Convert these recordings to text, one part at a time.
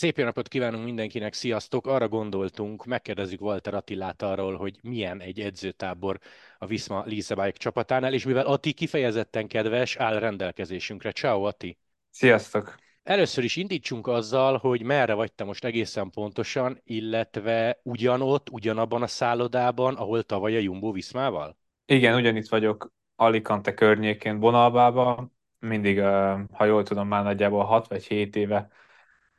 Szép jó napot kívánunk mindenkinek, sziasztok! Arra gondoltunk, megkérdezzük Walter Attilát arról, hogy milyen egy edzőtábor a Visma Leasebike csapatánál, és mivel Ati kifejezetten kedves, áll rendelkezésünkre. Ciao, Ati! Sziasztok! Először is indítsunk azzal, hogy merre vagy te most egészen pontosan, illetve ugyanott, ugyanabban a szállodában, ahol tavaly a Jumbo Viszmával? Igen, ugyanitt vagyok Alicante környékén, Bonalbában. Mindig, ha jól tudom, már nagyjából 6 vagy 7 éve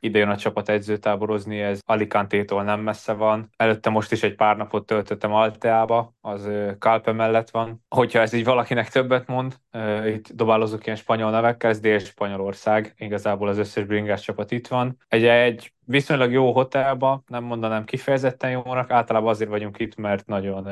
ide jön a csapat edzőtáborozni, ez Alicante-tól nem messze van. Előtte most is egy pár napot töltöttem Alteába, az Calpe mellett van. Hogyha ez így valakinek többet mond, itt dobálozok ilyen spanyol nevekkel, ez Dél-Spanyolország, igazából az összes bringás csapat itt van. Egy, egy viszonylag jó hotelba, nem mondanám kifejezetten jónak, általában azért vagyunk itt, mert nagyon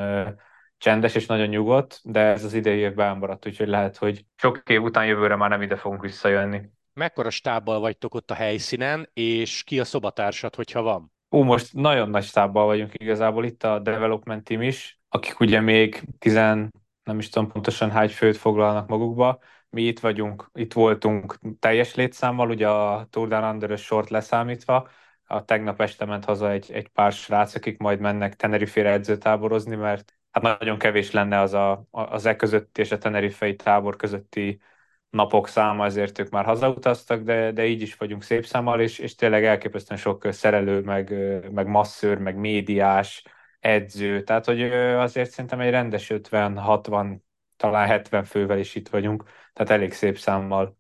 csendes és nagyon nyugodt, de ez az idei évben elmaradt, úgyhogy lehet, hogy sok év után jövőre már nem ide fogunk visszajönni mekkora stábbal vagytok ott a helyszínen, és ki a szobatársad, hogyha van? Ó, most nagyon nagy stábbal vagyunk igazából itt a development team is, akik ugye még tizen, nem is tudom pontosan hány főt foglalnak magukba. Mi itt vagyunk, itt voltunk teljes létszámmal, ugye a Tour Down under sort leszámítva, a tegnap este ment haza egy, egy pár srác, akik majd mennek Tenerife-re edzőtáborozni, mert hát nagyon kevés lenne az a, az e közötti és a Tenerife-i tábor közötti napok száma, ezért ők már hazautaztak, de, de így is vagyunk szép számmal, és, és tényleg elképesztően sok szerelő, meg, meg masszőr, meg médiás, edző, tehát hogy azért szerintem egy rendes 50-60, talán 70 fővel is itt vagyunk, tehát elég szép számmal.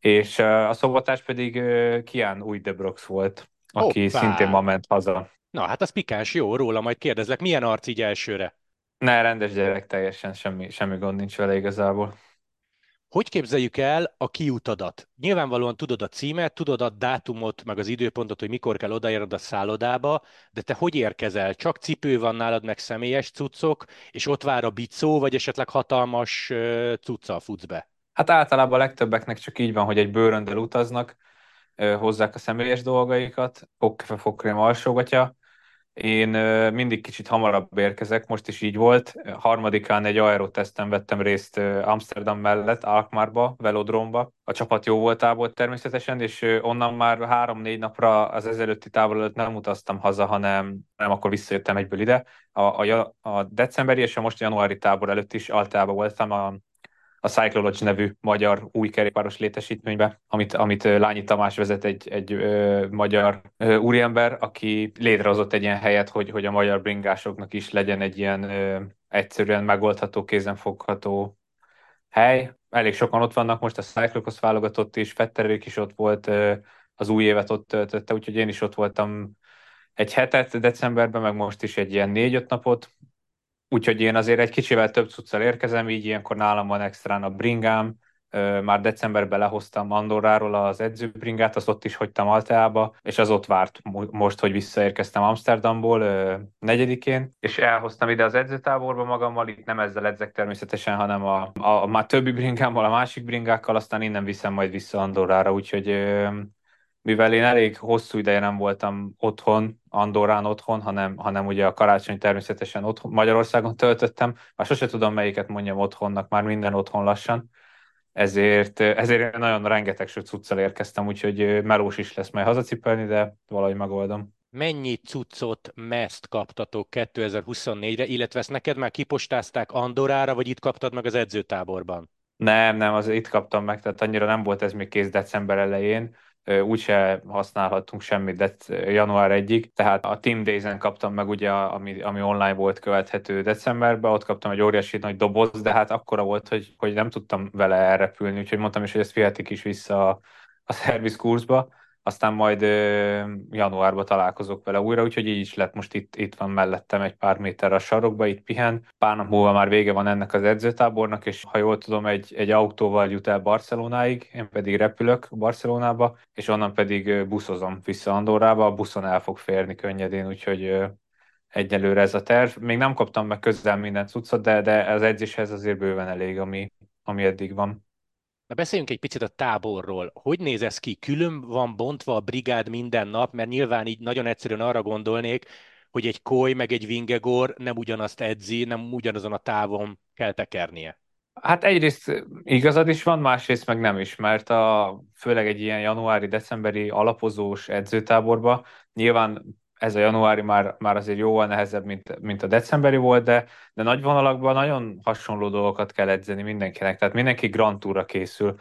És a szobatás pedig Kian Új Debrox volt, aki Hoppá. szintén ma ment haza. Na, hát az pikáns, jó, róla majd kérdezlek. Milyen arc így elsőre? Ne, rendes gyerek, teljesen semmi, semmi gond nincs vele igazából. Hogy képzeljük el a kiutadat? Nyilvánvalóan tudod a címet, tudod a dátumot, meg az időpontot, hogy mikor kell odaérned a szállodába, de te hogy érkezel? Csak cipő van nálad, meg személyes cuccok, és ott vár a bicó, vagy esetleg hatalmas cuccal futsz be? Hát általában a legtöbbeknek csak így van, hogy egy bőröndel utaznak, hozzák a személyes dolgaikat, fogkefe, fogkrém, alsógatja, én mindig kicsit hamarabb érkezek, most is így volt. Harmadikán egy aeroteszten vettem részt Amsterdam mellett, Alkmaarba, velodrómba. A csapat jó voltából természetesen, és onnan már három-négy napra az ezelőtti távol előtt nem utaztam haza, hanem nem akkor visszajöttem egyből ide. A, a, a decemberi és a most januári tábor előtt is Altába voltam, a a Cyclology nevű magyar új kerékpáros létesítménybe, amit, amit Lányi Tamás vezet, egy, egy ö, magyar ö, úriember, aki létrehozott egy ilyen helyet, hogy, hogy a magyar bringásoknak is legyen egy ilyen ö, egyszerűen megoldható, kézenfogható hely. Elég sokan ott vannak most, a Cyclocross válogatott is, Fetterék is ott volt, ö, az új évet ott töltötte, úgyhogy én is ott voltam egy hetet decemberben, meg most is egy ilyen négy-öt napot, Úgyhogy én azért egy kicsivel több cuccal érkezem, így ilyenkor nálam van extrán a bringám, már decemberben lehoztam Andorráról az edzőbringát, azt ott is hagytam Alteába, és az ott várt most, hogy visszaérkeztem Amsterdamból negyedikén, és elhoztam ide az edzőtáborba magammal, itt nem ezzel edzek természetesen, hanem a, a, a már többi bringámmal, a másik bringákkal, aztán innen viszem majd vissza Andorrára, úgyhogy mivel én elég hosszú ideje nem voltam otthon, Andorrán otthon, hanem, hanem ugye a karácsony természetesen otthon, Magyarországon töltöttem, már sose tudom melyiket mondjam otthonnak, már minden otthon lassan, ezért, ezért nagyon rengeteg sok cuccal érkeztem, úgyhogy melós is lesz majd hazacipelni, de valahogy megoldom. Mennyi cuccot meszt kaptatok 2024-re, illetve ezt neked már kipostázták Andorrára, vagy itt kaptad meg az edzőtáborban? Nem, nem, az itt kaptam meg, tehát annyira nem volt ez még kész december elején úgyse használhattunk semmit de január 1-ig, tehát a Team Days-en kaptam meg ugye, ami, ami online volt követhető decemberben, ott kaptam egy óriási nagy doboz, de hát akkora volt, hogy, hogy nem tudtam vele elrepülni, úgyhogy mondtam is, hogy ezt vihetik is vissza a, a szerviz kurzba, aztán majd januárban találkozok vele újra, úgyhogy így is lett most itt, itt van mellettem egy pár méter a sarokba, itt pihen. Pár nap múlva már vége van ennek az edzőtábornak, és ha jól tudom, egy, egy autóval jut el Barcelonáig, én pedig repülök Barcelonába, és onnan pedig buszozom vissza Andorrába, a buszon el fog férni könnyedén, úgyhogy egyelőre ez a terv. Még nem kaptam meg közel minden cuccot, de, de az edzéshez azért bőven elég, ami, ami eddig van. Na beszéljünk egy picit a táborról. Hogy néz ez ki? Külön van bontva a brigád minden nap, mert nyilván így nagyon egyszerűen arra gondolnék, hogy egy koly meg egy vingegor nem ugyanazt edzi, nem ugyanazon a távon kell tekernie. Hát egyrészt igazad is van, másrészt meg nem is, mert a, főleg egy ilyen januári-decemberi alapozós edzőtáborba nyilván ez a januári már, már azért jóval nehezebb, mint, mint a decemberi volt, de, de nagy vonalakban nagyon hasonló dolgokat kell edzeni mindenkinek. Tehát mindenki Grand Tourra készül,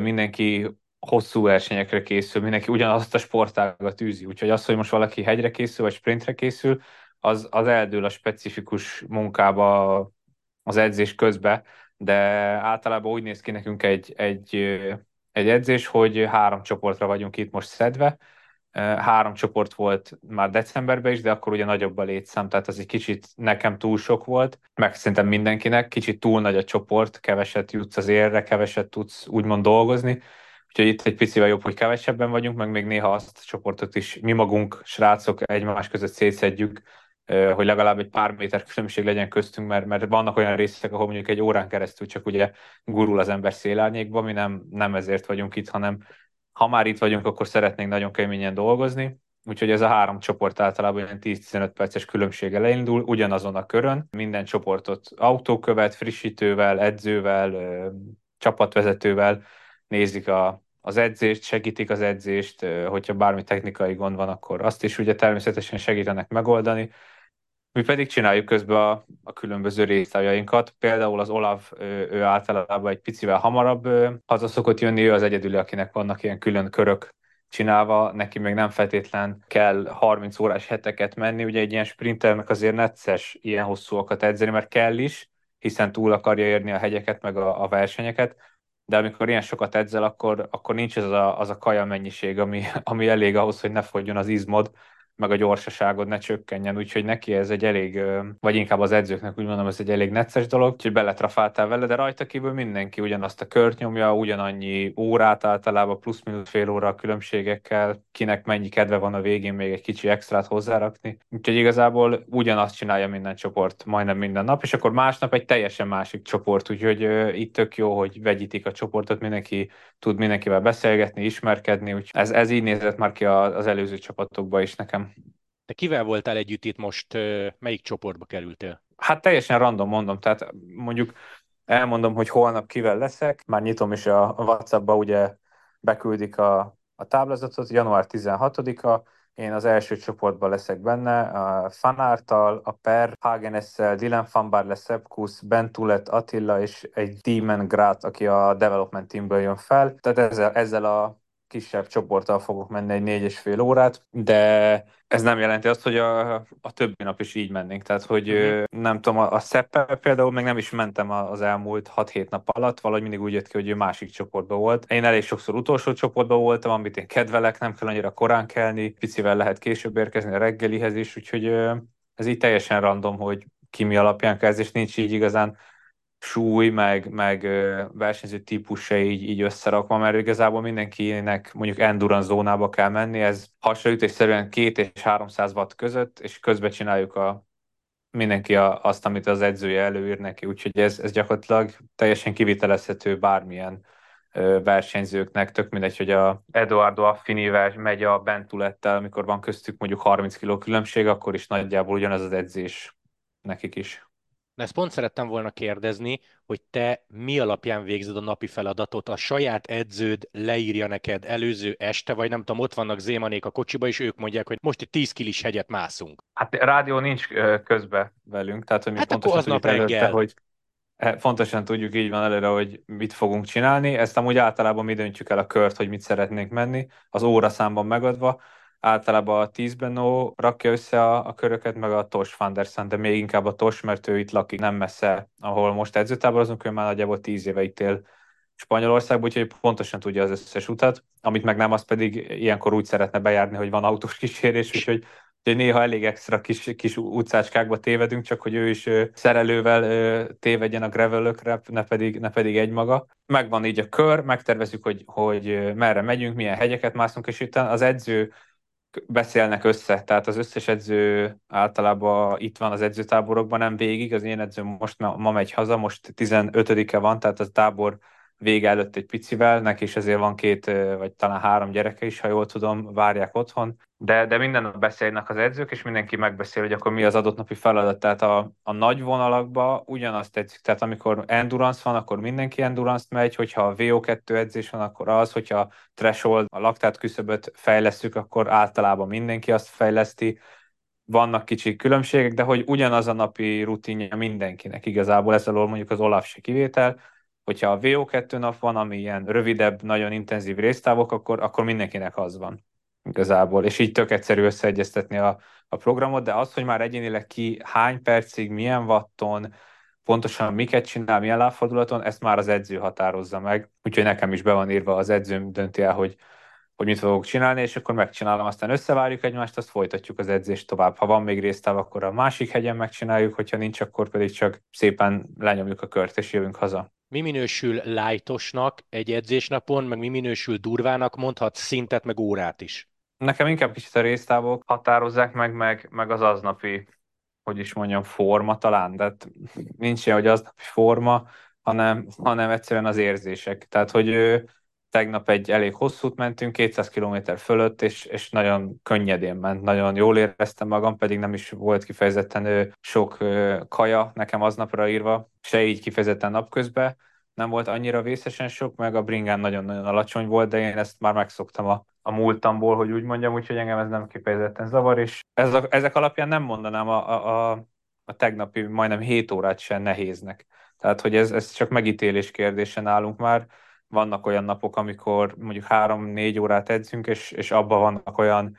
mindenki hosszú versenyekre készül, mindenki ugyanazt a sportágat űzi. Úgyhogy az, hogy most valaki hegyre készül, vagy sprintre készül, az, az eldől a specifikus munkába az edzés közben, de általában úgy néz ki nekünk egy, egy, egy edzés, hogy három csoportra vagyunk itt most szedve, Három csoport volt már decemberben is, de akkor ugye nagyobb a létszám, tehát az egy kicsit nekem túl sok volt, meg szerintem mindenkinek, kicsit túl nagy a csoport, keveset jutsz az érre, keveset tudsz úgymond dolgozni, úgyhogy itt egy picivel jobb, hogy kevesebben vagyunk, meg még néha azt a csoportot is mi magunk, srácok egymás között szétszedjük, hogy legalább egy pár méter különbség legyen köztünk, mert, mert vannak olyan részek, ahol mondjuk egy órán keresztül csak ugye gurul az ember szélárnyékba, mi nem, nem ezért vagyunk itt, hanem ha már itt vagyunk, akkor szeretnénk nagyon keményen dolgozni, úgyhogy ez a három csoport általában 10-15 perces különbség elindul, ugyanazon a körön, minden csoportot autókövet, frissítővel, edzővel, csapatvezetővel nézik a, az edzést, segítik az edzést, hogyha bármi technikai gond van, akkor azt is ugye természetesen segítenek megoldani, mi pedig csináljuk közben a, a különböző résztárjainkat. Például az Olav, ő, ő általában egy picivel hamarabb haza szokott jönni, ő az egyedüli, akinek vannak ilyen külön körök csinálva, neki még nem feltétlen kell 30 órás heteket menni, ugye egy ilyen sprinternek azért necces ilyen hosszúakat edzeni, mert kell is, hiszen túl akarja érni a hegyeket, meg a, a versenyeket, de amikor ilyen sokat edzel, akkor, akkor nincs az a, az a kaja mennyiség, ami, ami elég ahhoz, hogy ne fogjon az izmod, meg a gyorsaságod ne csökkenjen, úgyhogy neki ez egy elég, vagy inkább az edzőknek úgy mondom, ez egy elég necces dolog, úgyhogy beletrafáltál vele, de rajta kívül mindenki ugyanazt a kört nyomja, ugyanannyi órát általában, plusz-minusz fél óra a különbségekkel, kinek mennyi kedve van a végén még egy kicsi extrát hozzárakni. Úgyhogy igazából ugyanazt csinálja minden csoport majdnem minden nap, és akkor másnap egy teljesen másik csoport, úgyhogy itt tök jó, hogy vegyítik a csoportot, mindenki tud mindenkivel beszélgetni, ismerkedni, úgyhogy ez, ez így nézett már ki az előző csapatokban is nekem. Te kivel voltál együtt itt most, melyik csoportba kerültél? Hát teljesen random mondom, tehát mondjuk elmondom, hogy holnap kivel leszek, már nyitom is a WhatsApp-ba, ugye beküldik a, a táblázatot, január 16-a, én az első csoportban leszek benne, a Fanártal, a Per, Hagenessel, Dylan Fanbar Leszepkusz, Bentulet, Attila és egy Demon Grát, aki a development teamből jön fel. Tehát ezzel, ezzel a kisebb csoporttal fogok menni egy négy és fél órát, de ez nem jelenti azt, hogy a, a többi nap is így mennénk. Tehát, hogy uh-huh. nem tudom, a, a Szeppel például még nem is mentem az elmúlt 6-7 nap alatt, valahogy mindig úgy jött ki, hogy ő másik csoportban volt. Én elég sokszor utolsó csoportban voltam, amit én kedvelek, nem kell annyira korán kelni, picivel lehet később érkezni a reggelihez is, úgyhogy ez így teljesen random, hogy ki mi alapján kezd, és nincs így igazán súly, meg, meg versenyző típusa így, így összerakva, mert igazából mindenkinek mondjuk endurance zónába kell menni, ez hasonlítésszerűen 2 és 300 watt között, és közben csináljuk a, mindenki a, azt, amit az edzője előír neki, úgyhogy ez, ez gyakorlatilag teljesen kivitelezhető bármilyen versenyzőknek, tök mindegy, hogy a Eduardo Affini megy a Bentulettel, amikor van köztük mondjuk 30 kg különbség, akkor is nagyjából ugyanaz az edzés nekik is. Na ezt pont szerettem volna kérdezni, hogy te mi alapján végzed a napi feladatot? A saját edződ leírja neked előző este, vagy nem tudom, ott vannak zémanék a kocsiba, és ők mondják, hogy most egy 10 kilis hegyet mászunk. Hát rádió nincs közbe velünk, tehát hogy mi hát pontosan akkor aznap előtte, reggel. hogy e, fontosan tudjuk így van előre, hogy mit fogunk csinálni. Ezt amúgy általában mi döntjük el a kört, hogy mit szeretnénk menni, az óraszámban megadva általában a 10 Benó rakja össze a, a köröket, meg a Tos Fanderson, de még inkább a Tos, mert ő itt lakik nem messze, ahol most edzőtáborozunk, ő már nagyjából 10 éve itt él Spanyolországban, úgyhogy pontosan tudja az összes utat, amit meg nem, az pedig ilyenkor úgy szeretne bejárni, hogy van autós kísérés, úgyhogy Úgyhogy néha elég extra kis, kis utcácskákba tévedünk, csak hogy ő is szerelővel tévedjen a gravelökre, ne pedig, ne pedig egymaga. Megvan így a kör, megtervezzük, hogy, hogy merre megyünk, milyen hegyeket mászunk, és utána az edző beszélnek össze, tehát az összes edző általában itt van az edzőtáborokban, nem végig, az én edzőm most ma megy haza, most 15-e van, tehát az tábor vége előtt egy picivel, neki is azért van két, vagy talán három gyereke is, ha jól tudom, várják otthon, de, de minden nap beszélnek az edzők, és mindenki megbeszél, hogy akkor mi az adott napi feladat. Tehát a, a nagy vonalakba ugyanazt tetszik. Tehát amikor endurance van, akkor mindenki endurance megy, hogyha a VO2 edzés van, akkor az, hogyha threshold, a laktát küszöböt fejlesztjük, akkor általában mindenki azt fejleszti. Vannak kicsi különbségek, de hogy ugyanaz a napi rutinja mindenkinek igazából, ez alól mondjuk az Olaf se kivétel, hogyha a VO2 nap van, ami ilyen rövidebb, nagyon intenzív résztávok, akkor, akkor mindenkinek az van igazából, és így tök egyszerű összeegyeztetni a, a programot, de az, hogy már egyénileg ki hány percig, milyen watton, pontosan miket csinál, milyen lábfordulaton, ezt már az edző határozza meg, úgyhogy nekem is be van írva, az edzőm dönti el, hogy, hogy mit fogok csinálni, és akkor megcsinálom, aztán összevárjuk egymást, azt folytatjuk az edzést tovább. Ha van még résztáv, akkor a másik hegyen megcsináljuk, hogyha nincs, akkor pedig csak szépen lenyomjuk a kört, és jövünk haza mi minősül lájtosnak egy edzésnapon, meg mi minősül durvának, mondhat szintet, meg órát is. Nekem inkább kicsit a résztávok határozzák meg, meg, meg az aznapi, hogy is mondjam, forma talán, de nincs ilyen, hogy aznapi forma, hanem, hanem egyszerűen az érzések. Tehát, hogy tegnap egy elég hosszút mentünk, 200 km fölött, és, és nagyon könnyedén ment, nagyon jól éreztem magam, pedig nem is volt kifejezetten sok kaja nekem aznapra írva, se így kifejezetten napközben, nem volt annyira vészesen sok, meg a bringán nagyon-nagyon alacsony volt, de én ezt már megszoktam a, a múltamból, hogy úgy mondjam, úgyhogy engem ez nem kifejezetten zavar, és ez a, ezek alapján nem mondanám a, a, a, a tegnapi majdnem 7 órát sem nehéznek. Tehát, hogy ez, ez csak megítélés kérdése nálunk már. Vannak olyan napok, amikor mondjuk 3-4 órát edzünk, és, és abban vannak olyan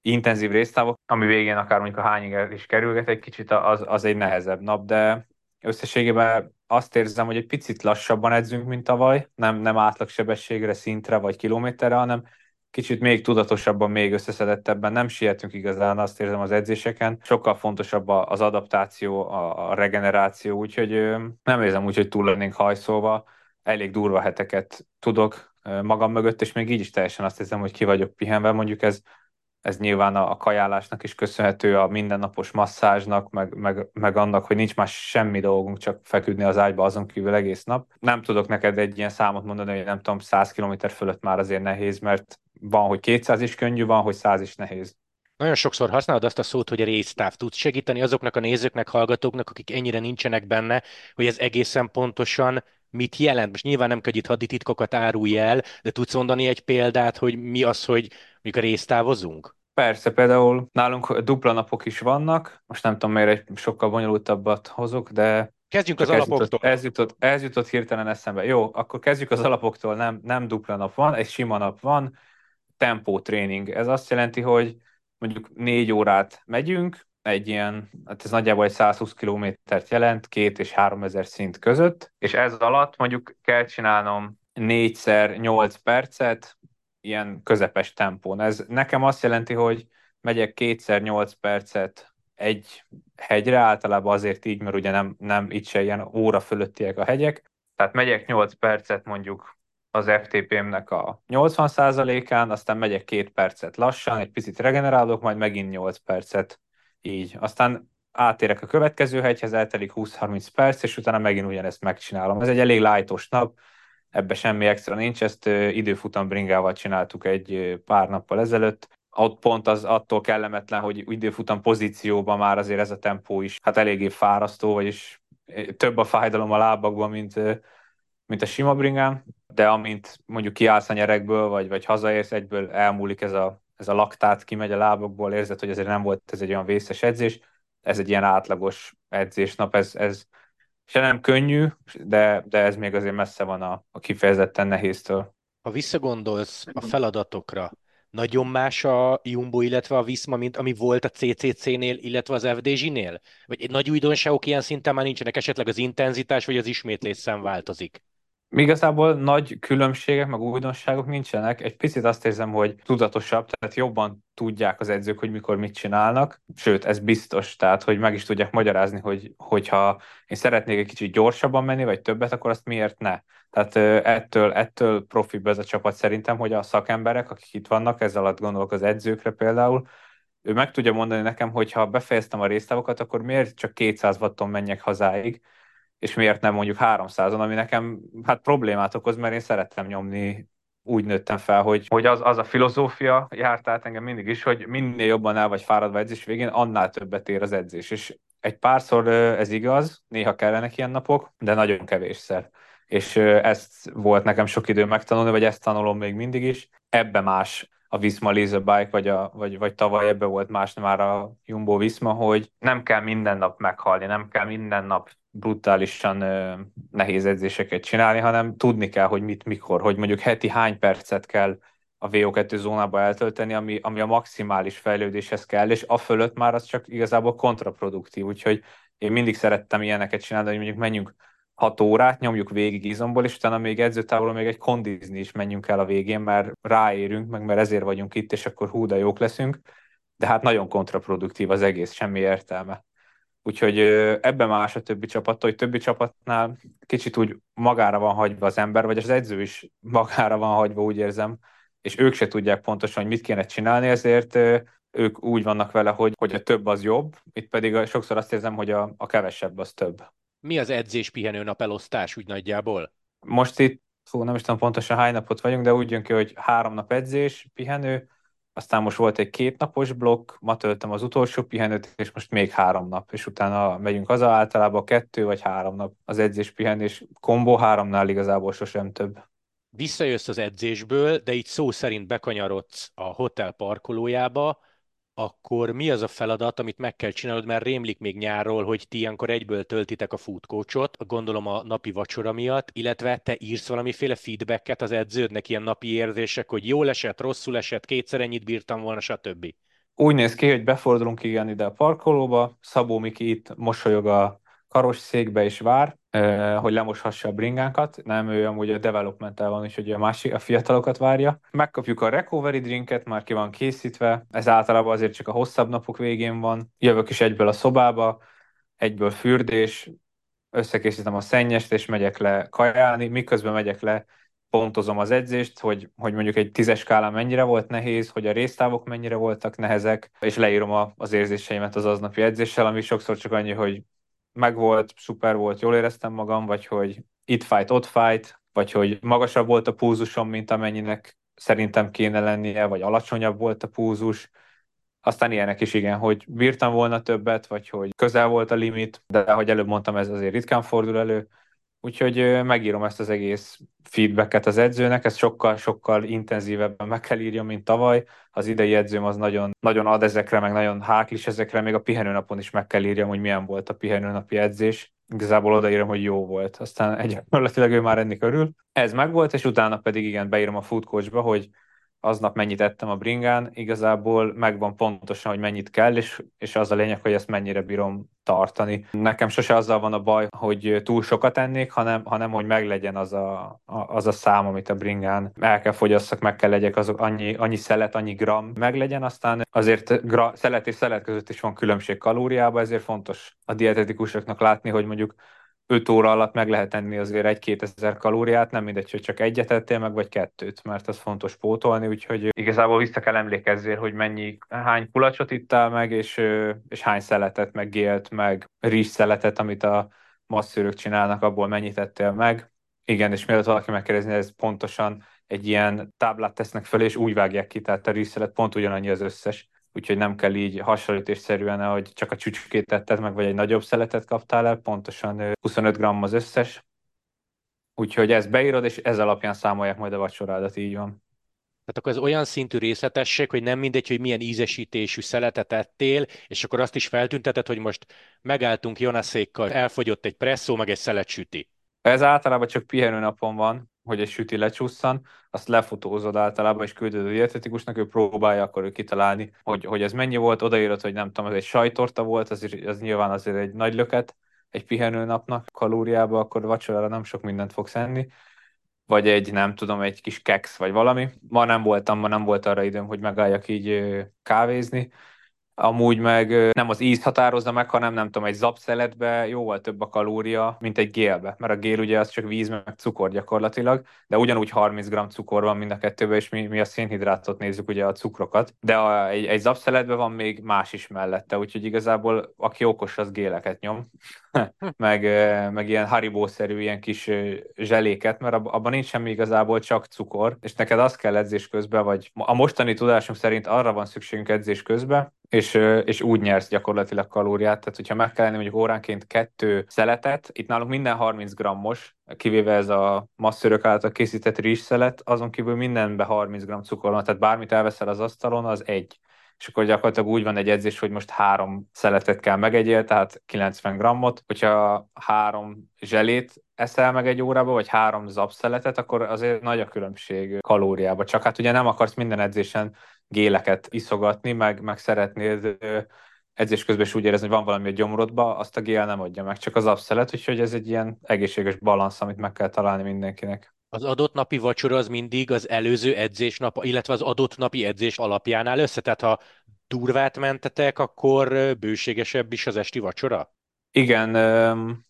intenzív résztávok, ami végén akár mondjuk a hányig is kerülget egy kicsit, az, az egy nehezebb nap, de összességében azt érzem, hogy egy picit lassabban edzünk, mint tavaly, nem, nem átlagsebességre, szintre vagy kilométerre, hanem kicsit még tudatosabban, még összeszedettebben nem sietünk igazán, azt érzem az edzéseken. Sokkal fontosabb az adaptáció, a regeneráció, úgyhogy nem érzem úgy, hogy túl lennénk hajszolva. Elég durva heteket tudok magam mögött, és még így is teljesen azt érzem, hogy ki vagyok pihenve. Mondjuk ez ez nyilván a, a kajálásnak is köszönhető, a mindennapos masszázsnak, meg, meg, meg annak, hogy nincs más semmi dolgunk, csak feküdni az ágyba azon kívül egész nap. Nem tudok neked egy ilyen számot mondani, hogy nem tudom, 100 km fölött már azért nehéz, mert van, hogy 200 is könnyű, van, hogy 100 is nehéz. Nagyon sokszor használod azt a szót, hogy a résztáv. Tudsz segíteni azoknak a nézőknek, hallgatóknak, akik ennyire nincsenek benne, hogy ez egészen pontosan mit jelent? Most nyilván nem kell itt hadititkokat árulj el, de tudsz mondani egy példát, hogy mi az, hogy mondjuk résztávozunk? Persze, például nálunk dupla napok is vannak, most nem tudom, miért egy sokkal bonyolultabbat hozok, de Kezdjünk az alapoktól. Ez jutott, ez, jutott, ez jutott hirtelen eszembe. Jó, akkor kezdjük az alapoktól, nem, nem dupla nap van, egy sima nap van, tempó tréning. Ez azt jelenti, hogy mondjuk négy órát megyünk, egy ilyen, hát ez nagyjából egy 120 kilométert jelent, két és három ezer szint között, és ez alatt mondjuk kell csinálnom négyszer 8 percet, ilyen közepes tempón. Ez nekem azt jelenti, hogy megyek kétszer 8 percet egy hegyre, általában azért így, mert ugye nem, nem itt se ilyen óra fölöttiek a hegyek, tehát megyek 8 percet mondjuk az FTP-mnek a 80%-án, aztán megyek két percet lassan, egy picit regenerálok, majd megint 8 percet így. Aztán átérek a következő hegyhez, eltelik 20-30 perc, és utána megint ugyanezt megcsinálom. Ez egy elég lájtos nap, ebbe semmi extra nincs, ezt időfutam bringával csináltuk egy pár nappal ezelőtt. Ott pont az attól kellemetlen, hogy időfutam pozícióban már azért ez a tempó is hát eléggé fárasztó, vagyis több a fájdalom a lábakban, mint, mint a sima bringán, de amint mondjuk kiállsz a nyerekből, vagy, vagy hazaérsz, egyből elmúlik ez a, ez a laktát, kimegy a lábakból, érzed, hogy ezért nem volt ez egy olyan vészes edzés, ez egy ilyen átlagos edzésnap, ez, ez se nem könnyű, de, de ez még azért messze van a, a kifejezetten nehéztől. Ha visszagondolsz a feladatokra, nagyon más a Jumbo, illetve a Visma, mint ami volt a CCC-nél, illetve az FDZ-nél? Vagy egy nagy újdonságok ilyen szinten már nincsenek, esetleg az intenzitás vagy az ismétlésszám változik? Igazából nagy különbségek, meg újdonságok nincsenek. Egy picit azt érzem, hogy tudatosabb, tehát jobban tudják az edzők, hogy mikor mit csinálnak. Sőt, ez biztos, tehát hogy meg is tudják magyarázni, hogy hogyha én szeretnék egy kicsit gyorsabban menni, vagy többet, akkor azt miért ne? Tehát ettől, ettől profibb ez a csapat szerintem, hogy a szakemberek, akik itt vannak, ez alatt gondolok az edzőkre például, ő meg tudja mondani nekem, hogy ha befejeztem a résztávokat, akkor miért csak 200 watton menjek hazáig, és miért nem mondjuk 300-on, ami nekem hát problémát okoz, mert én szerettem nyomni úgy nőttem fel, hogy, hogy az, az a filozófia járt át engem mindig is, hogy minél jobban el vagy fáradva edzés végén, annál többet ér az edzés. És egy párszor ez igaz, néha kellenek ilyen napok, de nagyon kevésszer. És ezt volt nekem sok idő megtanulni, vagy ezt tanulom még mindig is. Ebbe más a Visma Laser Bike, vagy, a, vagy, vagy tavaly ebbe volt más már a Jumbo Visma, hogy nem kell minden nap meghalni, nem kell minden nap brutálisan ö, nehéz edzéseket csinálni, hanem tudni kell, hogy mit, mikor, hogy mondjuk heti hány percet kell a VO2 zónába eltölteni, ami, ami a maximális fejlődéshez kell, és a fölött már az csak igazából kontraproduktív, úgyhogy én mindig szerettem ilyeneket csinálni, hogy mondjuk menjünk 6 órát, nyomjuk végig izomból, és utána még edzőtávolon még egy kondizni is menjünk el a végén, mert ráérünk, meg mert ezért vagyunk itt, és akkor hú, de jók leszünk, de hát nagyon kontraproduktív az egész, semmi értelme. Úgyhogy ebben más a többi csapattól, hogy többi csapatnál kicsit úgy magára van hagyva az ember, vagy az edző is magára van hagyva, úgy érzem, és ők se tudják pontosan, hogy mit kéne csinálni, ezért ők úgy vannak vele, hogy, hogy a több az jobb, itt pedig sokszor azt érzem, hogy a, a kevesebb az több. Mi az edzés pihenő nap elosztás úgy nagyjából? Most itt, fú, nem is tudom pontosan hány napot vagyunk, de úgy jön ki, hogy három nap edzés, pihenő, aztán most volt egy kétnapos blokk, ma töltöm az utolsó pihenőt, és most még három nap, és utána megyünk haza, általában kettő vagy három nap az edzés pihenés, kombó háromnál igazából sosem több. Visszajössz az edzésből, de így szó szerint bekanyarodsz a hotel parkolójába, akkor mi az a feladat, amit meg kell csinálnod, mert rémlik még nyárról, hogy ti ilyenkor egyből töltitek a foodcoachot, gondolom a napi vacsora miatt, illetve te írsz valamiféle feedbacket az edződnek, ilyen napi érzések, hogy jól esett, rosszul esett, kétszer ennyit bírtam volna, stb. Úgy néz ki, hogy befordulunk igen ide a parkolóba, Szabó Miki itt mosolyog a karosszékbe és vár, hogy lemoshassa a bringánkat. Nem, ő amúgy a development van, és hogy a másik, a fiatalokat várja. Megkapjuk a recovery drinket, már ki van készítve. Ez általában azért csak a hosszabb napok végén van. Jövök is egyből a szobába, egyből fürdés, összekészítem a szennyest, és megyek le kajálni, miközben megyek le, pontozom az edzést, hogy, hogy mondjuk egy tízes skálán mennyire volt nehéz, hogy a résztávok mennyire voltak nehezek, és leírom a, az érzéseimet az aznapi edzéssel, ami sokszor csak annyi, hogy megvolt, szuper volt, jól éreztem magam, vagy hogy itt fight, ott fight, vagy hogy magasabb volt a púzusom, mint amennyinek szerintem kéne lennie, vagy alacsonyabb volt a púzus. Aztán ilyenek is igen, hogy bírtam volna többet, vagy hogy közel volt a limit, de ahogy előbb mondtam, ez azért ritkán fordul elő. Úgyhogy megírom ezt az egész feedbacket az edzőnek, ezt sokkal-sokkal intenzívebben meg kell írjam, mint tavaly. Az idei edzőm az nagyon, nagyon ad ezekre, meg nagyon háklis ezekre, még a pihenőnapon is meg kell írjam, hogy milyen volt a pihenőnapi edzés. Igazából odaírom, hogy jó volt. Aztán egyébként ő már enni körül. Ez megvolt, és utána pedig igen, beírom a food coachba, hogy aznap mennyit ettem a bringán, igazából megvan pontosan, hogy mennyit kell, és, és az a lényeg, hogy ezt mennyire bírom tartani. Nekem sose azzal van a baj, hogy túl sokat ennék, hanem, hanem hogy meglegyen az a, az a szám, amit a bringán el kell fogyasszak, meg kell legyek, azok annyi, annyi szelet, annyi gram meglegyen, aztán azért gra, szelet és szelet között is van különbség kalóriában, ezért fontos a dietetikusoknak látni, hogy mondjuk 5 óra alatt meg lehet enni azért egy-két ezer kalóriát, nem mindegy, hogy csak egyet ettél meg, vagy kettőt, mert az fontos pótolni, úgyhogy igazából vissza kell emlékezzél, hogy mennyi, hány kulacsot ittál meg, és, és hány szeletet, meg gélt, meg rizs szeletet, amit a masszőrök csinálnak, abból mennyit ettél meg. Igen, és mielőtt valaki megkérdezni, ez pontosan egy ilyen táblát tesznek fel, és úgy vágják ki, tehát a rizszelet pont ugyanannyi az összes úgyhogy nem kell így hasonlítésszerűen, hogy csak a csücskét tetted meg, vagy egy nagyobb szeletet kaptál el, pontosan 25 gram az összes. Úgyhogy ezt beírod, és ez alapján számolják majd a vacsorádat, így van. Tehát akkor ez olyan szintű részletesség, hogy nem mindegy, hogy milyen ízesítésű szeletet ettél, és akkor azt is feltünteted, hogy most megálltunk Jonaszékkal, elfogyott egy presszó, meg egy szelet süti. Ez általában csak pihenő napon van, hogy egy süti lecsusszan, azt lefotózod általában, és küldöd a dietetikusnak, ő próbálja akkor ő kitalálni, hogy, hogy ez mennyi volt, odaírod, hogy nem tudom, ez egy sajtorta volt, az, az nyilván azért egy nagy löket, egy pihenő napnak kalóriába, akkor vacsorára nem sok mindent fogsz enni, vagy egy, nem tudom, egy kis keks, vagy valami. Ma nem voltam, ma nem volt arra időm, hogy megálljak így kávézni, Amúgy meg nem az íz határozza meg, hanem nem tudom, egy zapszeletbe jóval több a kalória, mint egy gélbe, mert a gél ugye az csak víz meg cukor gyakorlatilag, de ugyanúgy 30 g cukor van mind a kettőben, és mi, mi a szénhidrátot nézzük, ugye a cukrokat, de a, egy, egy zapszeletben van még más is mellette, úgyhogy igazából aki okos, az géleket nyom, meg, meg ilyen haribószerű ilyen kis zseléket, mert abban nincs semmi igazából, csak cukor, és neked az kell edzés közben, vagy a mostani tudásunk szerint arra van szükségünk edzés közben, és, és úgy nyersz gyakorlatilag kalóriát. Tehát, hogyha meg kell lenni mondjuk óránként kettő szeletet, itt nálunk minden 30 grammos, kivéve ez a masszörök által készített rizsszelet, azon kívül mindenbe 30 g cukor van, tehát bármit elveszel az asztalon, az egy és akkor gyakorlatilag úgy van egy edzés, hogy most három szeletet kell megegyél, tehát 90 grammot. Hogyha három zselét eszel meg egy órába, vagy három zapszeletet, akkor azért nagy a különbség kalóriába. Csak hát ugye nem akarsz minden edzésen géleket iszogatni, meg, meg szeretnéd edzés közben is úgy érezni, hogy van valami a gyomrodba, azt a gél nem adja meg, csak az abszelet, úgyhogy ez egy ilyen egészséges balansz, amit meg kell találni mindenkinek. Az adott napi vacsora az mindig az előző edzésnap, illetve az adott napi edzés alapján áll össze? Tehát ha durvát mentetek, akkor bőségesebb is az esti vacsora? Igen,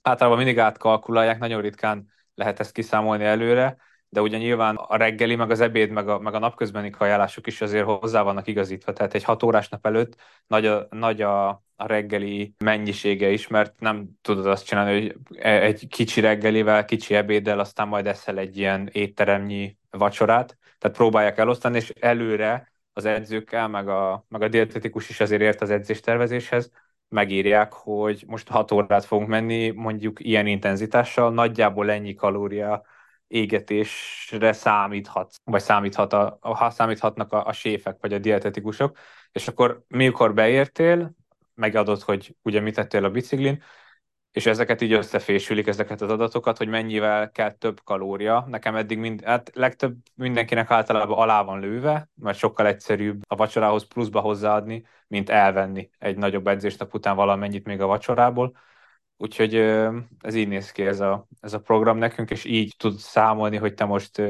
általában mindig átkalkulálják, nagyon ritkán lehet ezt kiszámolni előre, de ugye nyilván a reggeli, meg az ebéd, meg a, meg a napközbeni kajálások is azért hozzá vannak igazítva. Tehát egy hat órás nap előtt nagy a, nagy a, a reggeli mennyisége is, mert nem tudod azt csinálni, hogy e, egy kicsi reggelivel, kicsi ebéddel, aztán majd eszel egy ilyen étteremnyi vacsorát. Tehát próbálják elosztani, és előre az edzőkkel, meg a, meg a dietetikus is azért ért az edzéstervezéshez, megírják, hogy most 6 órát fogunk menni, mondjuk ilyen intenzitással, nagyjából ennyi kalória égetésre számíthat, vagy számíthat a, ha számíthatnak a, a séfek, vagy a dietetikusok, és akkor mikor beértél, megadod, hogy ugye mit tettél a biciklin, és ezeket így összefésülik, ezeket az adatokat, hogy mennyivel kell több kalória. Nekem eddig mind, hát legtöbb mindenkinek általában alá van lőve, mert sokkal egyszerűbb a vacsorához pluszba hozzáadni, mint elvenni egy nagyobb edzésnap után valamennyit még a vacsorából. Úgyhogy ez így néz ki ez a, ez a program nekünk, és így tud számolni, hogy te most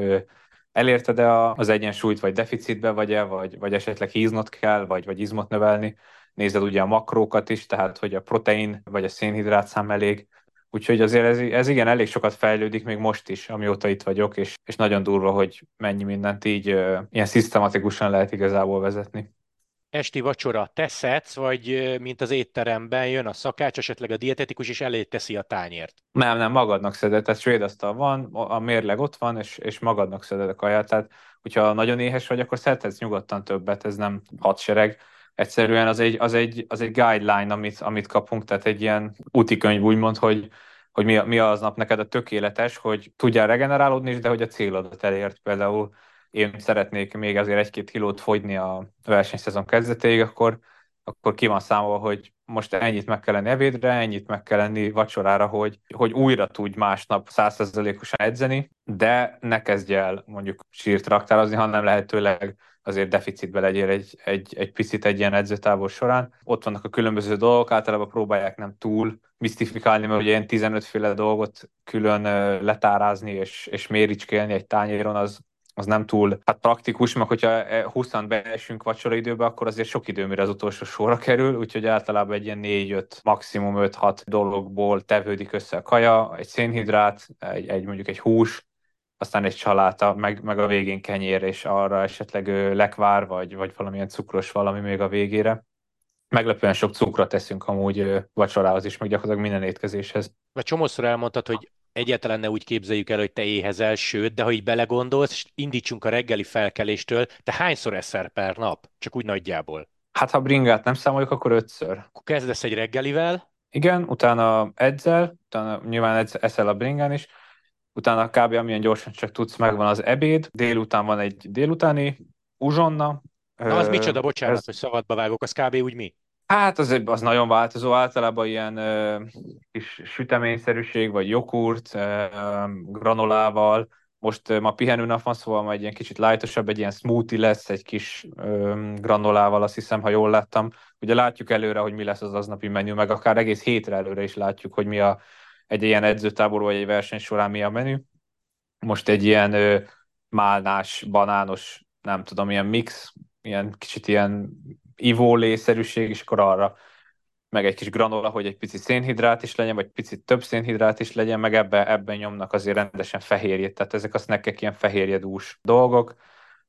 elérted-e az egyensúlyt, vagy deficitbe vagy-e, vagy, vagy esetleg híznod kell, vagy, vagy izmot növelni nézed ugye a makrókat is, tehát hogy a protein vagy a szénhidrát szám elég, Úgyhogy azért ez, ez igen, elég sokat fejlődik még most is, amióta itt vagyok, és, és nagyon durva, hogy mennyi mindent így uh, ilyen szisztematikusan lehet igazából vezetni. Esti vacsora, te szedsz, vagy mint az étteremben jön a szakács, esetleg a dietetikus, és elé teszi a tányért? Nem, nem, magadnak szeded, tehát svédasztal van, a mérleg ott van, és, és magadnak szeded a kaját, tehát hogyha nagyon éhes vagy, akkor szedhetsz nyugodtan többet, ez nem hadsereg egyszerűen az egy, az egy, az egy guideline, amit, amit kapunk, tehát egy ilyen útikönyv úgymond, hogy, hogy mi, mi az nap neked a tökéletes, hogy tudjál regenerálódni is, de hogy a célodat elért. Például én szeretnék még azért egy-két kilót fogyni a versenyszezon kezdetéig, akkor, akkor ki van számolva, hogy most ennyit meg kell lenni ebédre, ennyit meg kell lenni vacsorára, hogy, hogy újra tudj másnap százszerzelékosan edzeni, de ne kezdj el mondjuk sírt raktározni, hanem lehetőleg azért deficitbe legyél egy, egy, egy picit egy ilyen edzőtávol során. Ott vannak a különböző dolgok, általában próbálják nem túl misztifikálni, mert ugye ilyen 15 féle dolgot külön letárázni és, és méricskélni egy tányéron, az, az nem túl hát praktikus, meg hogyha 20 e, beesünk vacsora időbe, akkor azért sok idő, mire az utolsó sorra kerül, úgyhogy általában egy ilyen 4-5, maximum 5-6 dologból tevődik össze a kaja, egy szénhidrát, egy, egy mondjuk egy hús, aztán egy saláta, meg, meg a végén kenyér, és arra esetleg lekvár, vagy, vagy valamilyen cukros valami még a végére. Meglepően sok cukrot teszünk amúgy vacsorához is, meg gyakorlatilag minden étkezéshez. Vagy csomószor elmondtad, hogy egyáltalán ne úgy képzeljük el, hogy te éhezel, sőt, de ha így belegondolsz, és indítsunk a reggeli felkeléstől, te hányszor eszel per nap? Csak úgy nagyjából. Hát ha bringát nem számoljuk, akkor ötször. Akkor kezdesz egy reggelivel? Igen, utána edzel, utána nyilván eszel a bringán is, utána kb. amilyen gyorsan csak tudsz, megvan az ebéd, délután van egy délutáni uzsonna. Na az micsoda, bocsánat, ez... hogy szabadba vágok, az kb. úgy mi? Hát az, az nagyon változó, általában ilyen ö, kis süteményszerűség, vagy jogurt, ö, granolával. Most ö, ma pihenőnap van, szóval majd egy ilyen kicsit lightosabb, egy ilyen smoothie lesz, egy kis ö, granolával, azt hiszem, ha jól láttam. Ugye látjuk előre, hogy mi lesz az aznapi menü, meg akár egész hétre előre is látjuk, hogy mi a egy ilyen edzőtábor vagy egy verseny során mi a menü. Most egy ilyen ö, málnás, banános, nem tudom, ilyen mix, ilyen kicsit ilyen ivólészerűség, és akkor arra meg egy kis granola, hogy egy picit szénhidrát is legyen, vagy picit több szénhidrát is legyen, meg ebbe, ebben nyomnak azért rendesen fehérjét, tehát ezek a snackek ilyen fehérjedús dolgok.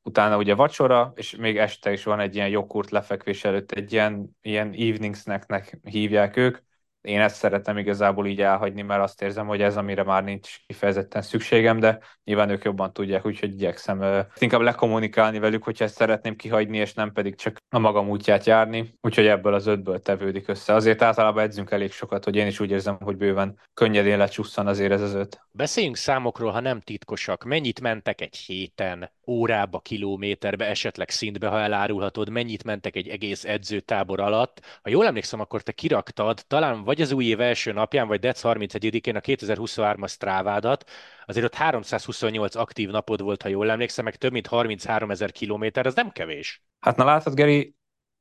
Utána ugye vacsora, és még este is van egy ilyen joghurt lefekvés előtt, egy ilyen, ilyen evening snacknek hívják ők, én ezt szeretem igazából így elhagyni, mert azt érzem, hogy ez, amire már nincs kifejezetten szükségem, de nyilván ők jobban tudják, úgyhogy igyekszem uh, inkább lekommunikálni velük, hogyha ezt szeretném kihagyni, és nem pedig csak a magam útját járni, úgyhogy ebből az ötből tevődik össze. Azért általában edzünk elég sokat, hogy én is úgy érzem, hogy bőven könnyedén lecsusszan azért ez az öt. Beszéljünk számokról, ha nem titkosak. Mennyit mentek egy héten, órába, kilométerbe, esetleg szintbe, ha elárulhatod, mennyit mentek egy egész edzőtábor alatt. Ha jól emlékszem, akkor te kiraktad, talán vagy az új év első napján, vagy dec 31-én a 2023-as strávádat, azért ott 328 aktív napod volt, ha jól emlékszem, meg több mint 33 ezer kilométer, ez nem kevés. Hát na látod, Geri,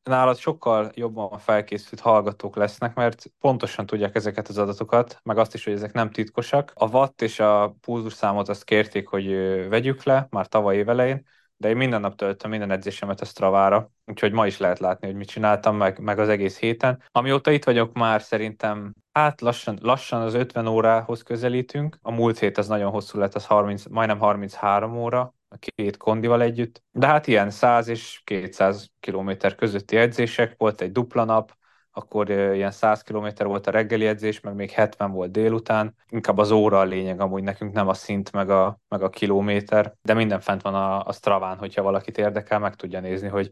nálad sokkal jobban felkészült hallgatók lesznek, mert pontosan tudják ezeket az adatokat, meg azt is, hogy ezek nem titkosak. A watt és a pulzus számot azt kérték, hogy vegyük le már tavaly évelején, de én minden nap töltöm minden edzésemet a Stravára, úgyhogy ma is lehet látni, hogy mit csináltam, meg, meg az egész héten. Amióta itt vagyok már szerintem, hát lassan, lassan az 50 órához közelítünk. A múlt hét az nagyon hosszú lett, az 30, majdnem 33 óra, a két kondival együtt. De hát ilyen 100 és 200 kilométer közötti edzések, volt egy dupla nap, akkor ilyen 100 km volt a reggeli edzés, meg még 70 volt délután. Inkább az óra a lényeg, amúgy nekünk nem a szint, meg a, meg a kilométer, de minden fent van a, a Straván, hogyha valakit érdekel, meg tudja nézni, hogy,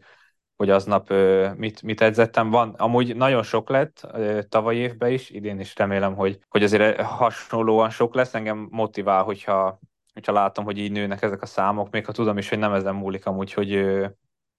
hogy aznap mit, mit edzettem. Van, amúgy nagyon sok lett tavaly évben is, idén is remélem, hogy, hogy azért hasonlóan sok lesz. Engem motivál, hogyha, hogyha látom, hogy így nőnek ezek a számok, még ha tudom is, hogy nem ezen múlik amúgy, hogy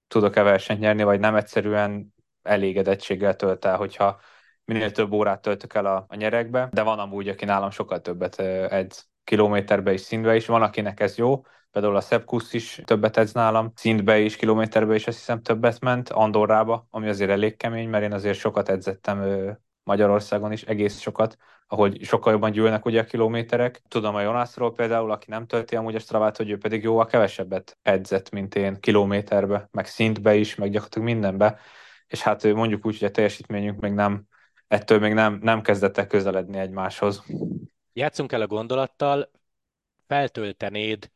tudok-e versenyt nyerni, vagy nem egyszerűen elégedettséggel tölt el, hogyha minél több órát töltök el a, a nyerekbe, de van amúgy, aki nálam sokkal többet edz kilométerbe és szintbe is, van, akinek ez jó, például a Szepkusz is többet edz nálam, szintbe is, kilométerbe is azt hiszem többet ment, Andorrába, ami azért elég kemény, mert én azért sokat edzettem Magyarországon is, egész sokat, ahol sokkal jobban gyűlnek ugye a kilométerek. Tudom a Jonászról például, aki nem tölti amúgy a Stravát, hogy ő pedig jóval kevesebbet edzett, mint én kilométerbe, meg szintbe is, meg gyakorlatilag mindenbe és hát mondjuk úgy, hogy a teljesítményünk még nem, ettől még nem, nem kezdett el közeledni egymáshoz. Játszunk el a gondolattal, feltöltenéd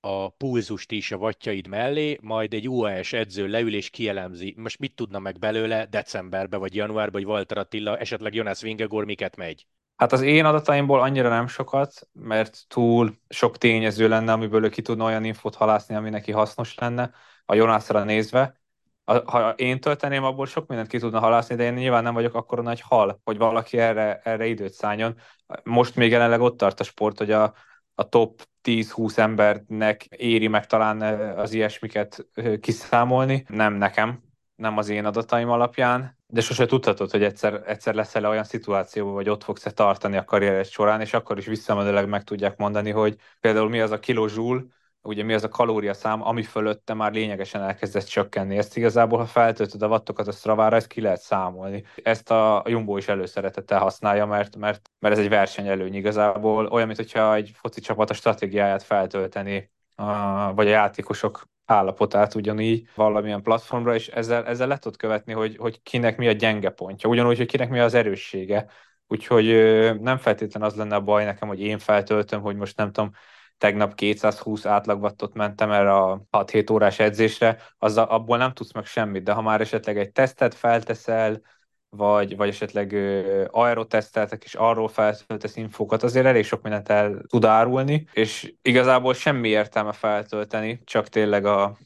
a pulzust is a vatjaid mellé, majd egy UAS edző leül és kielemzi. Most mit tudna meg belőle decemberbe vagy januárban, hogy Walter Attila, esetleg Jonas Vingegor miket megy? Hát az én adataimból annyira nem sokat, mert túl sok tényező lenne, amiből ő ki tudna olyan infót halászni, ami neki hasznos lenne, a Jonasra nézve ha én tölteném, abból sok mindent ki tudna halászni, de én nyilván nem vagyok akkor nagy hal, hogy valaki erre, erre időt szálljon. Most még jelenleg ott tart a sport, hogy a, a top 10-20 embernek éri meg talán az ilyesmiket kiszámolni. Nem nekem, nem az én adataim alapján, de sose tudhatod, hogy egyszer, egyszer leszel olyan szituációban, vagy ott fogsz-e tartani a karriered során, és akkor is visszamenőleg meg tudják mondani, hogy például mi az a kilozsúl, ugye mi az a kalóriaszám, ami fölötte már lényegesen elkezdett csökkenni. Ezt igazából, ha feltöltöd a wattokat a Stravára, ezt ki lehet számolni. Ezt a Jumbo is előszeretettel használja, mert, mert, mert ez egy versenyelőny igazából. Olyan, mintha egy foci csapat a stratégiáját feltölteni, vagy a játékosok állapotát ugyanígy valamilyen platformra, és ezzel, ezzel le tudod követni, hogy, hogy kinek mi a gyenge pontja, ugyanúgy, hogy kinek mi az erőssége. Úgyhogy nem feltétlen az lenne a baj nekem, hogy én feltöltöm, hogy most nem tudom, tegnap 220 átlagvattot mentem erre a 6-7 órás edzésre, az abból nem tudsz meg semmit, de ha már esetleg egy tesztet felteszel, vagy, vagy esetleg aeroteszteltek, és arról feltöltesz infókat, azért elég sok mindent el tud árulni, és igazából semmi értelme feltölteni, csak tényleg a,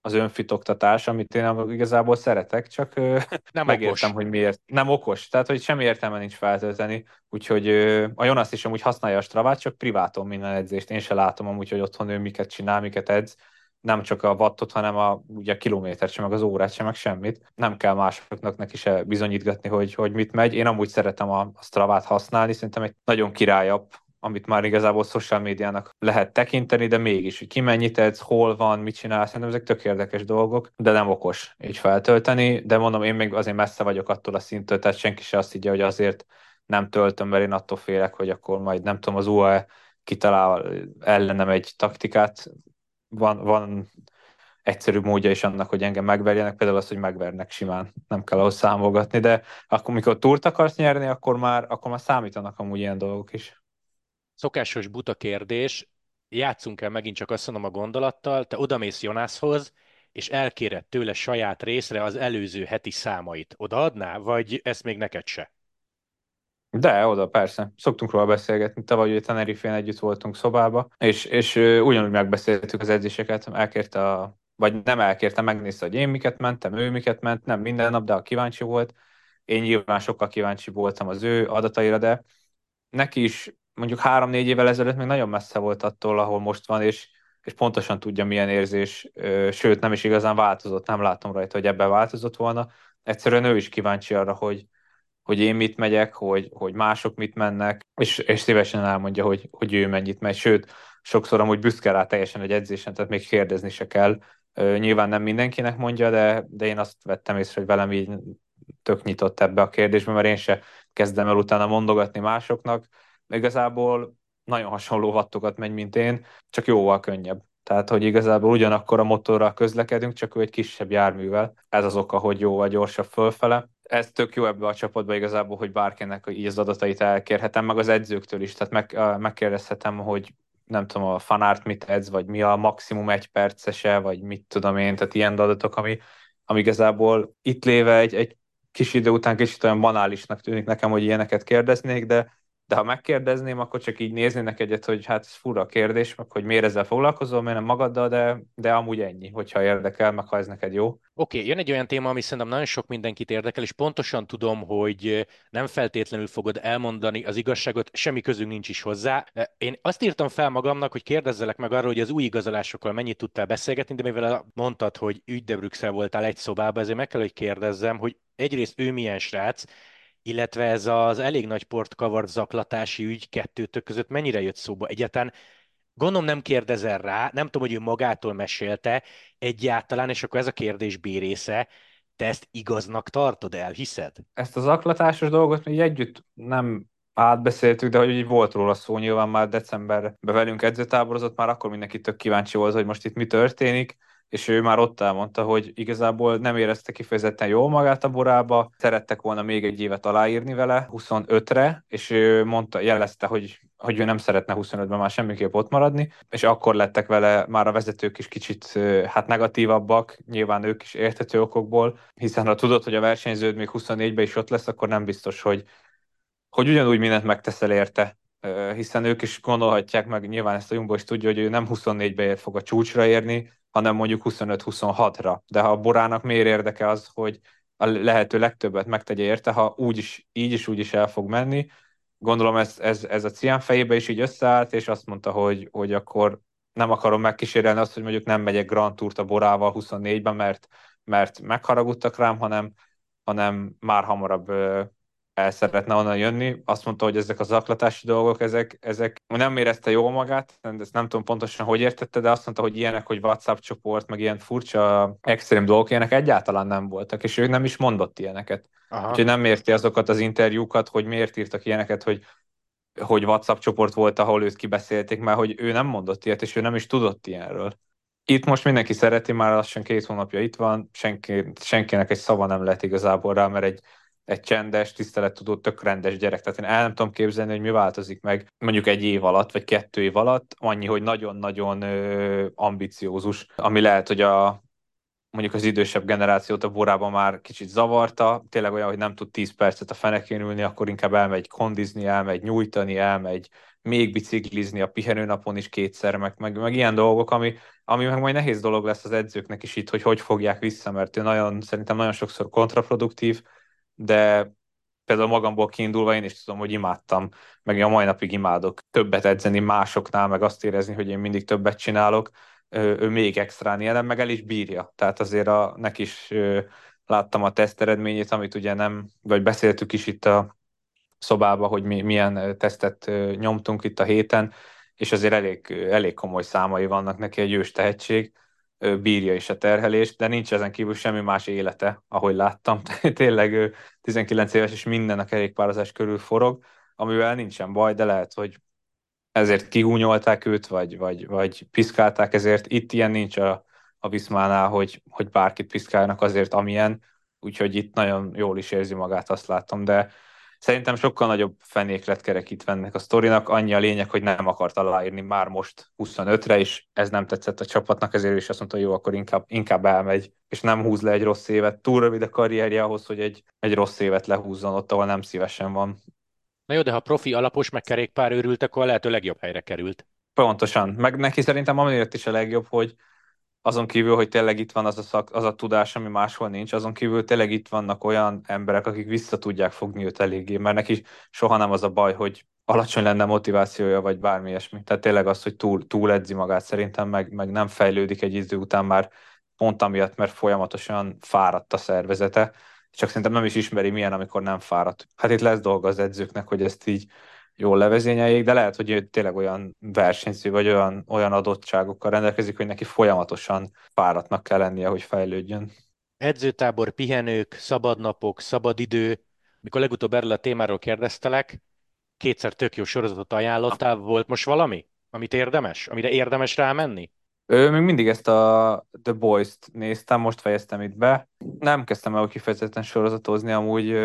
az önfitoktatás, amit én igazából szeretek, csak nem megértem, okos. hogy miért. Nem okos, tehát hogy semmi értelme nincs feltölteni, úgyhogy a Jonas is amúgy használja a Stravát, csak priváton minden edzést. Én se látom amúgy, hogy otthon ő miket csinál, miket edz, nem csak a wattot, hanem a, ugye a kilométert sem, meg az órát sem, meg semmit. Nem kell másoknak neki se bizonyítgatni, hogy, hogy mit megy. Én amúgy szeretem a, a Stravát használni, szerintem egy nagyon királyabb amit már igazából social médiának lehet tekinteni, de mégis, hogy ki mennyit edz, hol van, mit csinál, szerintem ezek tök érdekes dolgok, de nem okos így feltölteni, de mondom, én még azért messze vagyok attól a szinttől, tehát senki se azt higgye, hogy azért nem töltöm, mert én attól félek, hogy akkor majd nem tudom, az UAE kitalál ellenem egy taktikát, van, van egyszerű módja is annak, hogy engem megverjenek, például az, hogy megvernek simán, nem kell ahhoz számolgatni, de akkor, mikor túrt akarsz nyerni, akkor már, akkor már számítanak amúgy ilyen dolgok is. Szokásos buta kérdés, játszunk el megint csak azt mondom a gondolattal, te odamész Jonászhoz, és elkéred tőle saját részre az előző heti számait. Odaadná, vagy ezt még neked se? De, oda persze. Szoktunk róla beszélgetni. Tavaly a Tenerife-n együtt voltunk szobába, és, és ugyanúgy megbeszéltük az edzéseket, elkérte a, vagy nem elkérte, megnézte, hogy én miket mentem, ő miket ment, nem minden nap, de a kíváncsi volt. Én nyilván sokkal kíváncsi voltam az ő adataira, de neki is mondjuk három-négy évvel ezelőtt még nagyon messze volt attól, ahol most van, és, és pontosan tudja, milyen érzés, sőt, nem is igazán változott, nem látom rajta, hogy ebben változott volna. Egyszerűen ő is kíváncsi arra, hogy, hogy én mit megyek, hogy, hogy mások mit mennek, és, és szívesen elmondja, hogy, hogy ő mennyit megy. Sőt, sokszor amúgy büszke rá teljesen egy edzésen, tehát még kérdezni se kell. Nyilván nem mindenkinek mondja, de, de én azt vettem észre, hogy velem így tök nyitott ebbe a kérdésbe, mert én se kezdem el utána mondogatni másoknak. Igazából nagyon hasonló hattokat megy, mint én, csak jóval könnyebb. Tehát, hogy igazából ugyanakkor a motorral közlekedünk, csak ő egy kisebb járművel. Ez az oka, hogy jóval gyorsabb fölfele ez tök jó ebbe a csapatba igazából, hogy bárkinek így az adatait elkérhetem, meg az edzőktől is, tehát meg, megkérdezhetem, hogy nem tudom, a fanárt mit edz, vagy mi a maximum egy percese, vagy mit tudom én, tehát ilyen adatok, ami, ami igazából itt léve egy, egy kis idő után kicsit olyan banálisnak tűnik nekem, hogy ilyeneket kérdeznék, de de ha megkérdezném, akkor csak így néznének egyet, hogy hát ez fura kérdés, meg hogy miért ezzel foglalkozol, miért nem magaddal, de, de amúgy ennyi, hogyha érdekel, meg ha ez neked jó. Oké, okay, jön egy olyan téma, ami szerintem nagyon sok mindenkit érdekel, és pontosan tudom, hogy nem feltétlenül fogod elmondani az igazságot, semmi közünk nincs is hozzá. Én azt írtam fel magamnak, hogy kérdezzelek meg arról, hogy az új igazolásokkal mennyit tudtál beszélgetni, de mivel mondtad, hogy ügydebrükszel voltál egy szobában, ezért meg kell, hogy kérdezzem, hogy egyrészt ő milyen srác, illetve ez az elég nagy port kavart zaklatási ügy kettőtök között mennyire jött szóba? Egyáltalán gondolom nem kérdezel rá, nem tudom, hogy ő magától mesélte egyáltalán, és akkor ez a kérdés B része, te ezt igaznak tartod el, hiszed? Ezt az zaklatásos dolgot mi együtt nem átbeszéltük, de hogy így volt róla szó, nyilván már decemberben velünk edzőtáborozott, már akkor mindenki tök kíváncsi volt, hogy most itt mi történik és ő már ott elmondta, hogy igazából nem érezte kifejezetten jól magát a borába, szerettek volna még egy évet aláírni vele 25-re, és ő mondta, jelezte, hogy, hogy ő nem szeretne 25-ben már semmiképp ott maradni, és akkor lettek vele már a vezetők is kicsit hát negatívabbak, nyilván ők is érthető okokból, hiszen ha tudod, hogy a versenyződ még 24-ben is ott lesz, akkor nem biztos, hogy, hogy ugyanúgy mindent megteszel érte, hiszen ők is gondolhatják meg, nyilván ezt a Jumbo is tudja, hogy ő nem 24-be fog a csúcsra érni, hanem mondjuk 25-26-ra. De ha a Borának miért érdeke az, hogy a lehető legtöbbet megtegye érte, ha úgy is, így is úgy is el fog menni. Gondolom ez, ez, ez a Cian fejébe is így összeállt, és azt mondta, hogy, hogy akkor nem akarom megkísérelni azt, hogy mondjuk nem megyek Grand Tourt a Borával 24-ben, mert, mert megharagudtak rám, hanem, hanem már hamarabb el szeretne onnan jönni. Azt mondta, hogy ezek a zaklatási dolgok, ezek, ezek nem érezte jól magát, ezt nem tudom pontosan, hogy értette, de azt mondta, hogy ilyenek, hogy WhatsApp csoport, meg ilyen furcsa, extrém dolgok, ilyenek egyáltalán nem voltak, és ő nem is mondott ilyeneket. Aha. Úgyhogy nem érti azokat az interjúkat, hogy miért írtak ilyeneket, hogy hogy WhatsApp csoport volt, ahol őt kibeszélték, mert hogy ő nem mondott ilyet, és ő nem is tudott ilyenről. Itt most mindenki szereti, már lassan két hónapja itt van, senki, senkinek egy szava nem lehet igazából rá, mert egy egy csendes, tisztelettudó, tök rendes gyerek. Tehát én el nem tudom képzelni, hogy mi változik meg mondjuk egy év alatt, vagy kettő év alatt, annyi, hogy nagyon-nagyon ambiciózus, ami lehet, hogy a mondjuk az idősebb generációt a borában már kicsit zavarta, tényleg olyan, hogy nem tud 10 percet a fenekén ülni, akkor inkább elmegy kondizni, elmegy nyújtani, elmegy még biciklizni a pihenőnapon is kétszer, meg, meg, meg ilyen dolgok, ami, ami meg majd nehéz dolog lesz az edzőknek is itt, hogy hogy fogják vissza, mert ő nagyon, szerintem nagyon sokszor kontraproduktív, de például magamból kiindulva én is tudom, hogy imádtam, meg a mai napig imádok többet edzeni másoknál, meg azt érezni, hogy én mindig többet csinálok, ő, ő még extrán jelen, meg el is bírja. Tehát azért a, neki is láttam a teszt eredményét, amit ugye nem, vagy beszéltük is itt a szobába, hogy mi, milyen tesztet nyomtunk itt a héten, és azért elég, elég komoly számai vannak neki, egy ős tehetség bírja is a terhelést, de nincs ezen kívül semmi más élete, ahogy láttam. Tényleg ő 19 éves, és minden a kerékpározás körül forog, amivel nincsen baj, de lehet, hogy ezért kihúnyolták őt, vagy, vagy, vagy piszkálták, ezért itt ilyen nincs a a Viszmánál, hogy, hogy bárkit piszkálnak azért, amilyen, úgyhogy itt nagyon jól is érzi magát, azt látom, de Szerintem sokkal nagyobb fenéklet kerekít ennek a sztorinak, annyi a lényeg, hogy nem akart aláírni már most 25-re, és ez nem tetszett a csapatnak, ezért is azt mondta, hogy jó, akkor inkább, inkább elmegy, és nem húz le egy rossz évet. Túl rövid a karrierje ahhoz, hogy egy, egy rossz évet lehúzzon ott, ahol nem szívesen van. Na jó, de ha profi alapos meg kerékpár őrült, akkor a lehető legjobb helyre került. Pontosan. Meg neki szerintem amiért is a legjobb, hogy azon kívül, hogy tényleg itt van az a, szak, az a tudás, ami máshol nincs, azon kívül tényleg itt vannak olyan emberek, akik vissza tudják fogni őt eléggé, mert neki soha nem az a baj, hogy alacsony lenne motivációja, vagy bármi ilyesmi. Tehát tényleg az, hogy túl, túl edzi magát szerintem, meg, meg nem fejlődik egy idő után már pont amiatt, mert folyamatosan fáradt a szervezete, csak szerintem nem is ismeri milyen, amikor nem fáradt. Hát itt lesz dolga az edzőknek, hogy ezt így jól levezényeljék, de lehet, hogy ő tényleg olyan versenyző, vagy olyan, olyan adottságokkal rendelkezik, hogy neki folyamatosan fáradtnak kell lennie, hogy fejlődjön. Edzőtábor, pihenők, szabadnapok, szabadidő. Mikor legutóbb erről a témáról kérdeztelek, kétszer tök jó sorozatot ajánlottál, volt most valami, amit érdemes, amire érdemes rámenni? Ő még mindig ezt a The Boys-t néztem, most fejeztem itt be. Nem kezdtem el kifejezetten sorozatozni, amúgy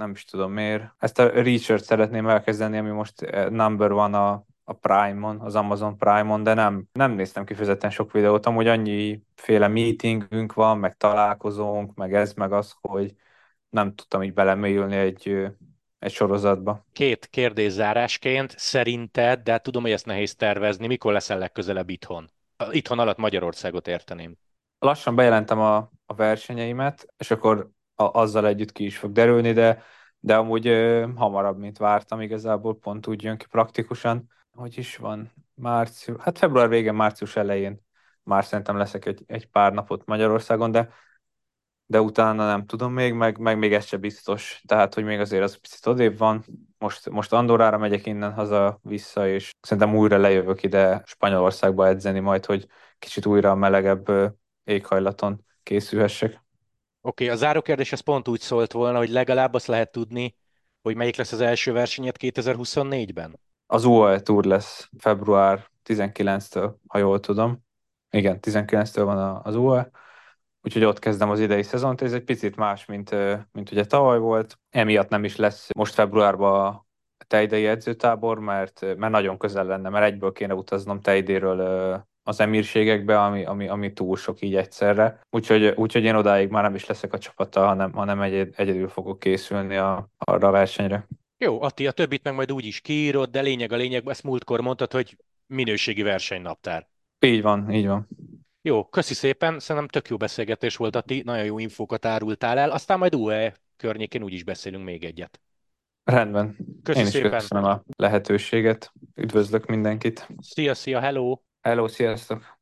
nem is tudom miért. Ezt a research szeretném elkezdeni, ami most eh, number van a, a Prime-on, az Amazon Prime-on, de nem, nem néztem kifejezetten sok videót, amúgy annyi féle meetingünk van, meg találkozónk, meg ez, meg az, hogy nem tudtam így belemélyülni egy, egy sorozatba. Két kérdés zárásként, szerinted, de tudom, hogy ezt nehéz tervezni, mikor leszel legközelebb itthon? Itthon alatt Magyarországot érteném. Lassan bejelentem a, a versenyeimet, és akkor a, azzal együtt ki is fog derülni, de, de amúgy ö, hamarabb, mint vártam, igazából pont úgy jön ki praktikusan. Hogy is van? Március, hát február végén, március elején már szerintem leszek egy, egy pár napot Magyarországon, de de utána nem tudom még, meg, meg még ez se biztos. Tehát, hogy még azért az picit odébb van. Most, most Andorrára megyek innen haza vissza, és szerintem újra lejövök ide Spanyolországba edzeni majd, hogy kicsit újra a melegebb éghajlaton készülhessek. Oké, okay, a záró kérdés az pont úgy szólt volna, hogy legalább azt lehet tudni, hogy melyik lesz az első versenyed 2024-ben? Az UAE Tour lesz február 19-től, ha jól tudom. Igen, 19-től van az UAE, úgyhogy ott kezdem az idei szezont. Ez egy picit más, mint, mint ugye tavaly volt. Emiatt nem is lesz most februárban a tejdei edzőtábor, mert, mert nagyon közel lenne, mert egyből kéne utaznom tejdéről az emírségekbe, ami, ami, ami túl sok így egyszerre. Úgyhogy, úgyhogy én odáig már nem is leszek a csapattal, hanem, hanem egy, egyedül fogok készülni a, arra a versenyre. Jó, Atti, a többit meg majd úgy is kiírod, de lényeg a lényeg, ezt múltkor mondtad, hogy minőségi versenynaptár. Így van, így van. Jó, köszi szépen, szerintem tök jó beszélgetés volt, Atti, nagyon jó infókat árultál el, aztán majd UE környékén úgy is beszélünk még egyet. Rendben. Köszi Én is szépen. köszönöm a lehetőséget. Üdvözlök mindenkit. Szia, szia, hello! Hello, sziasztok!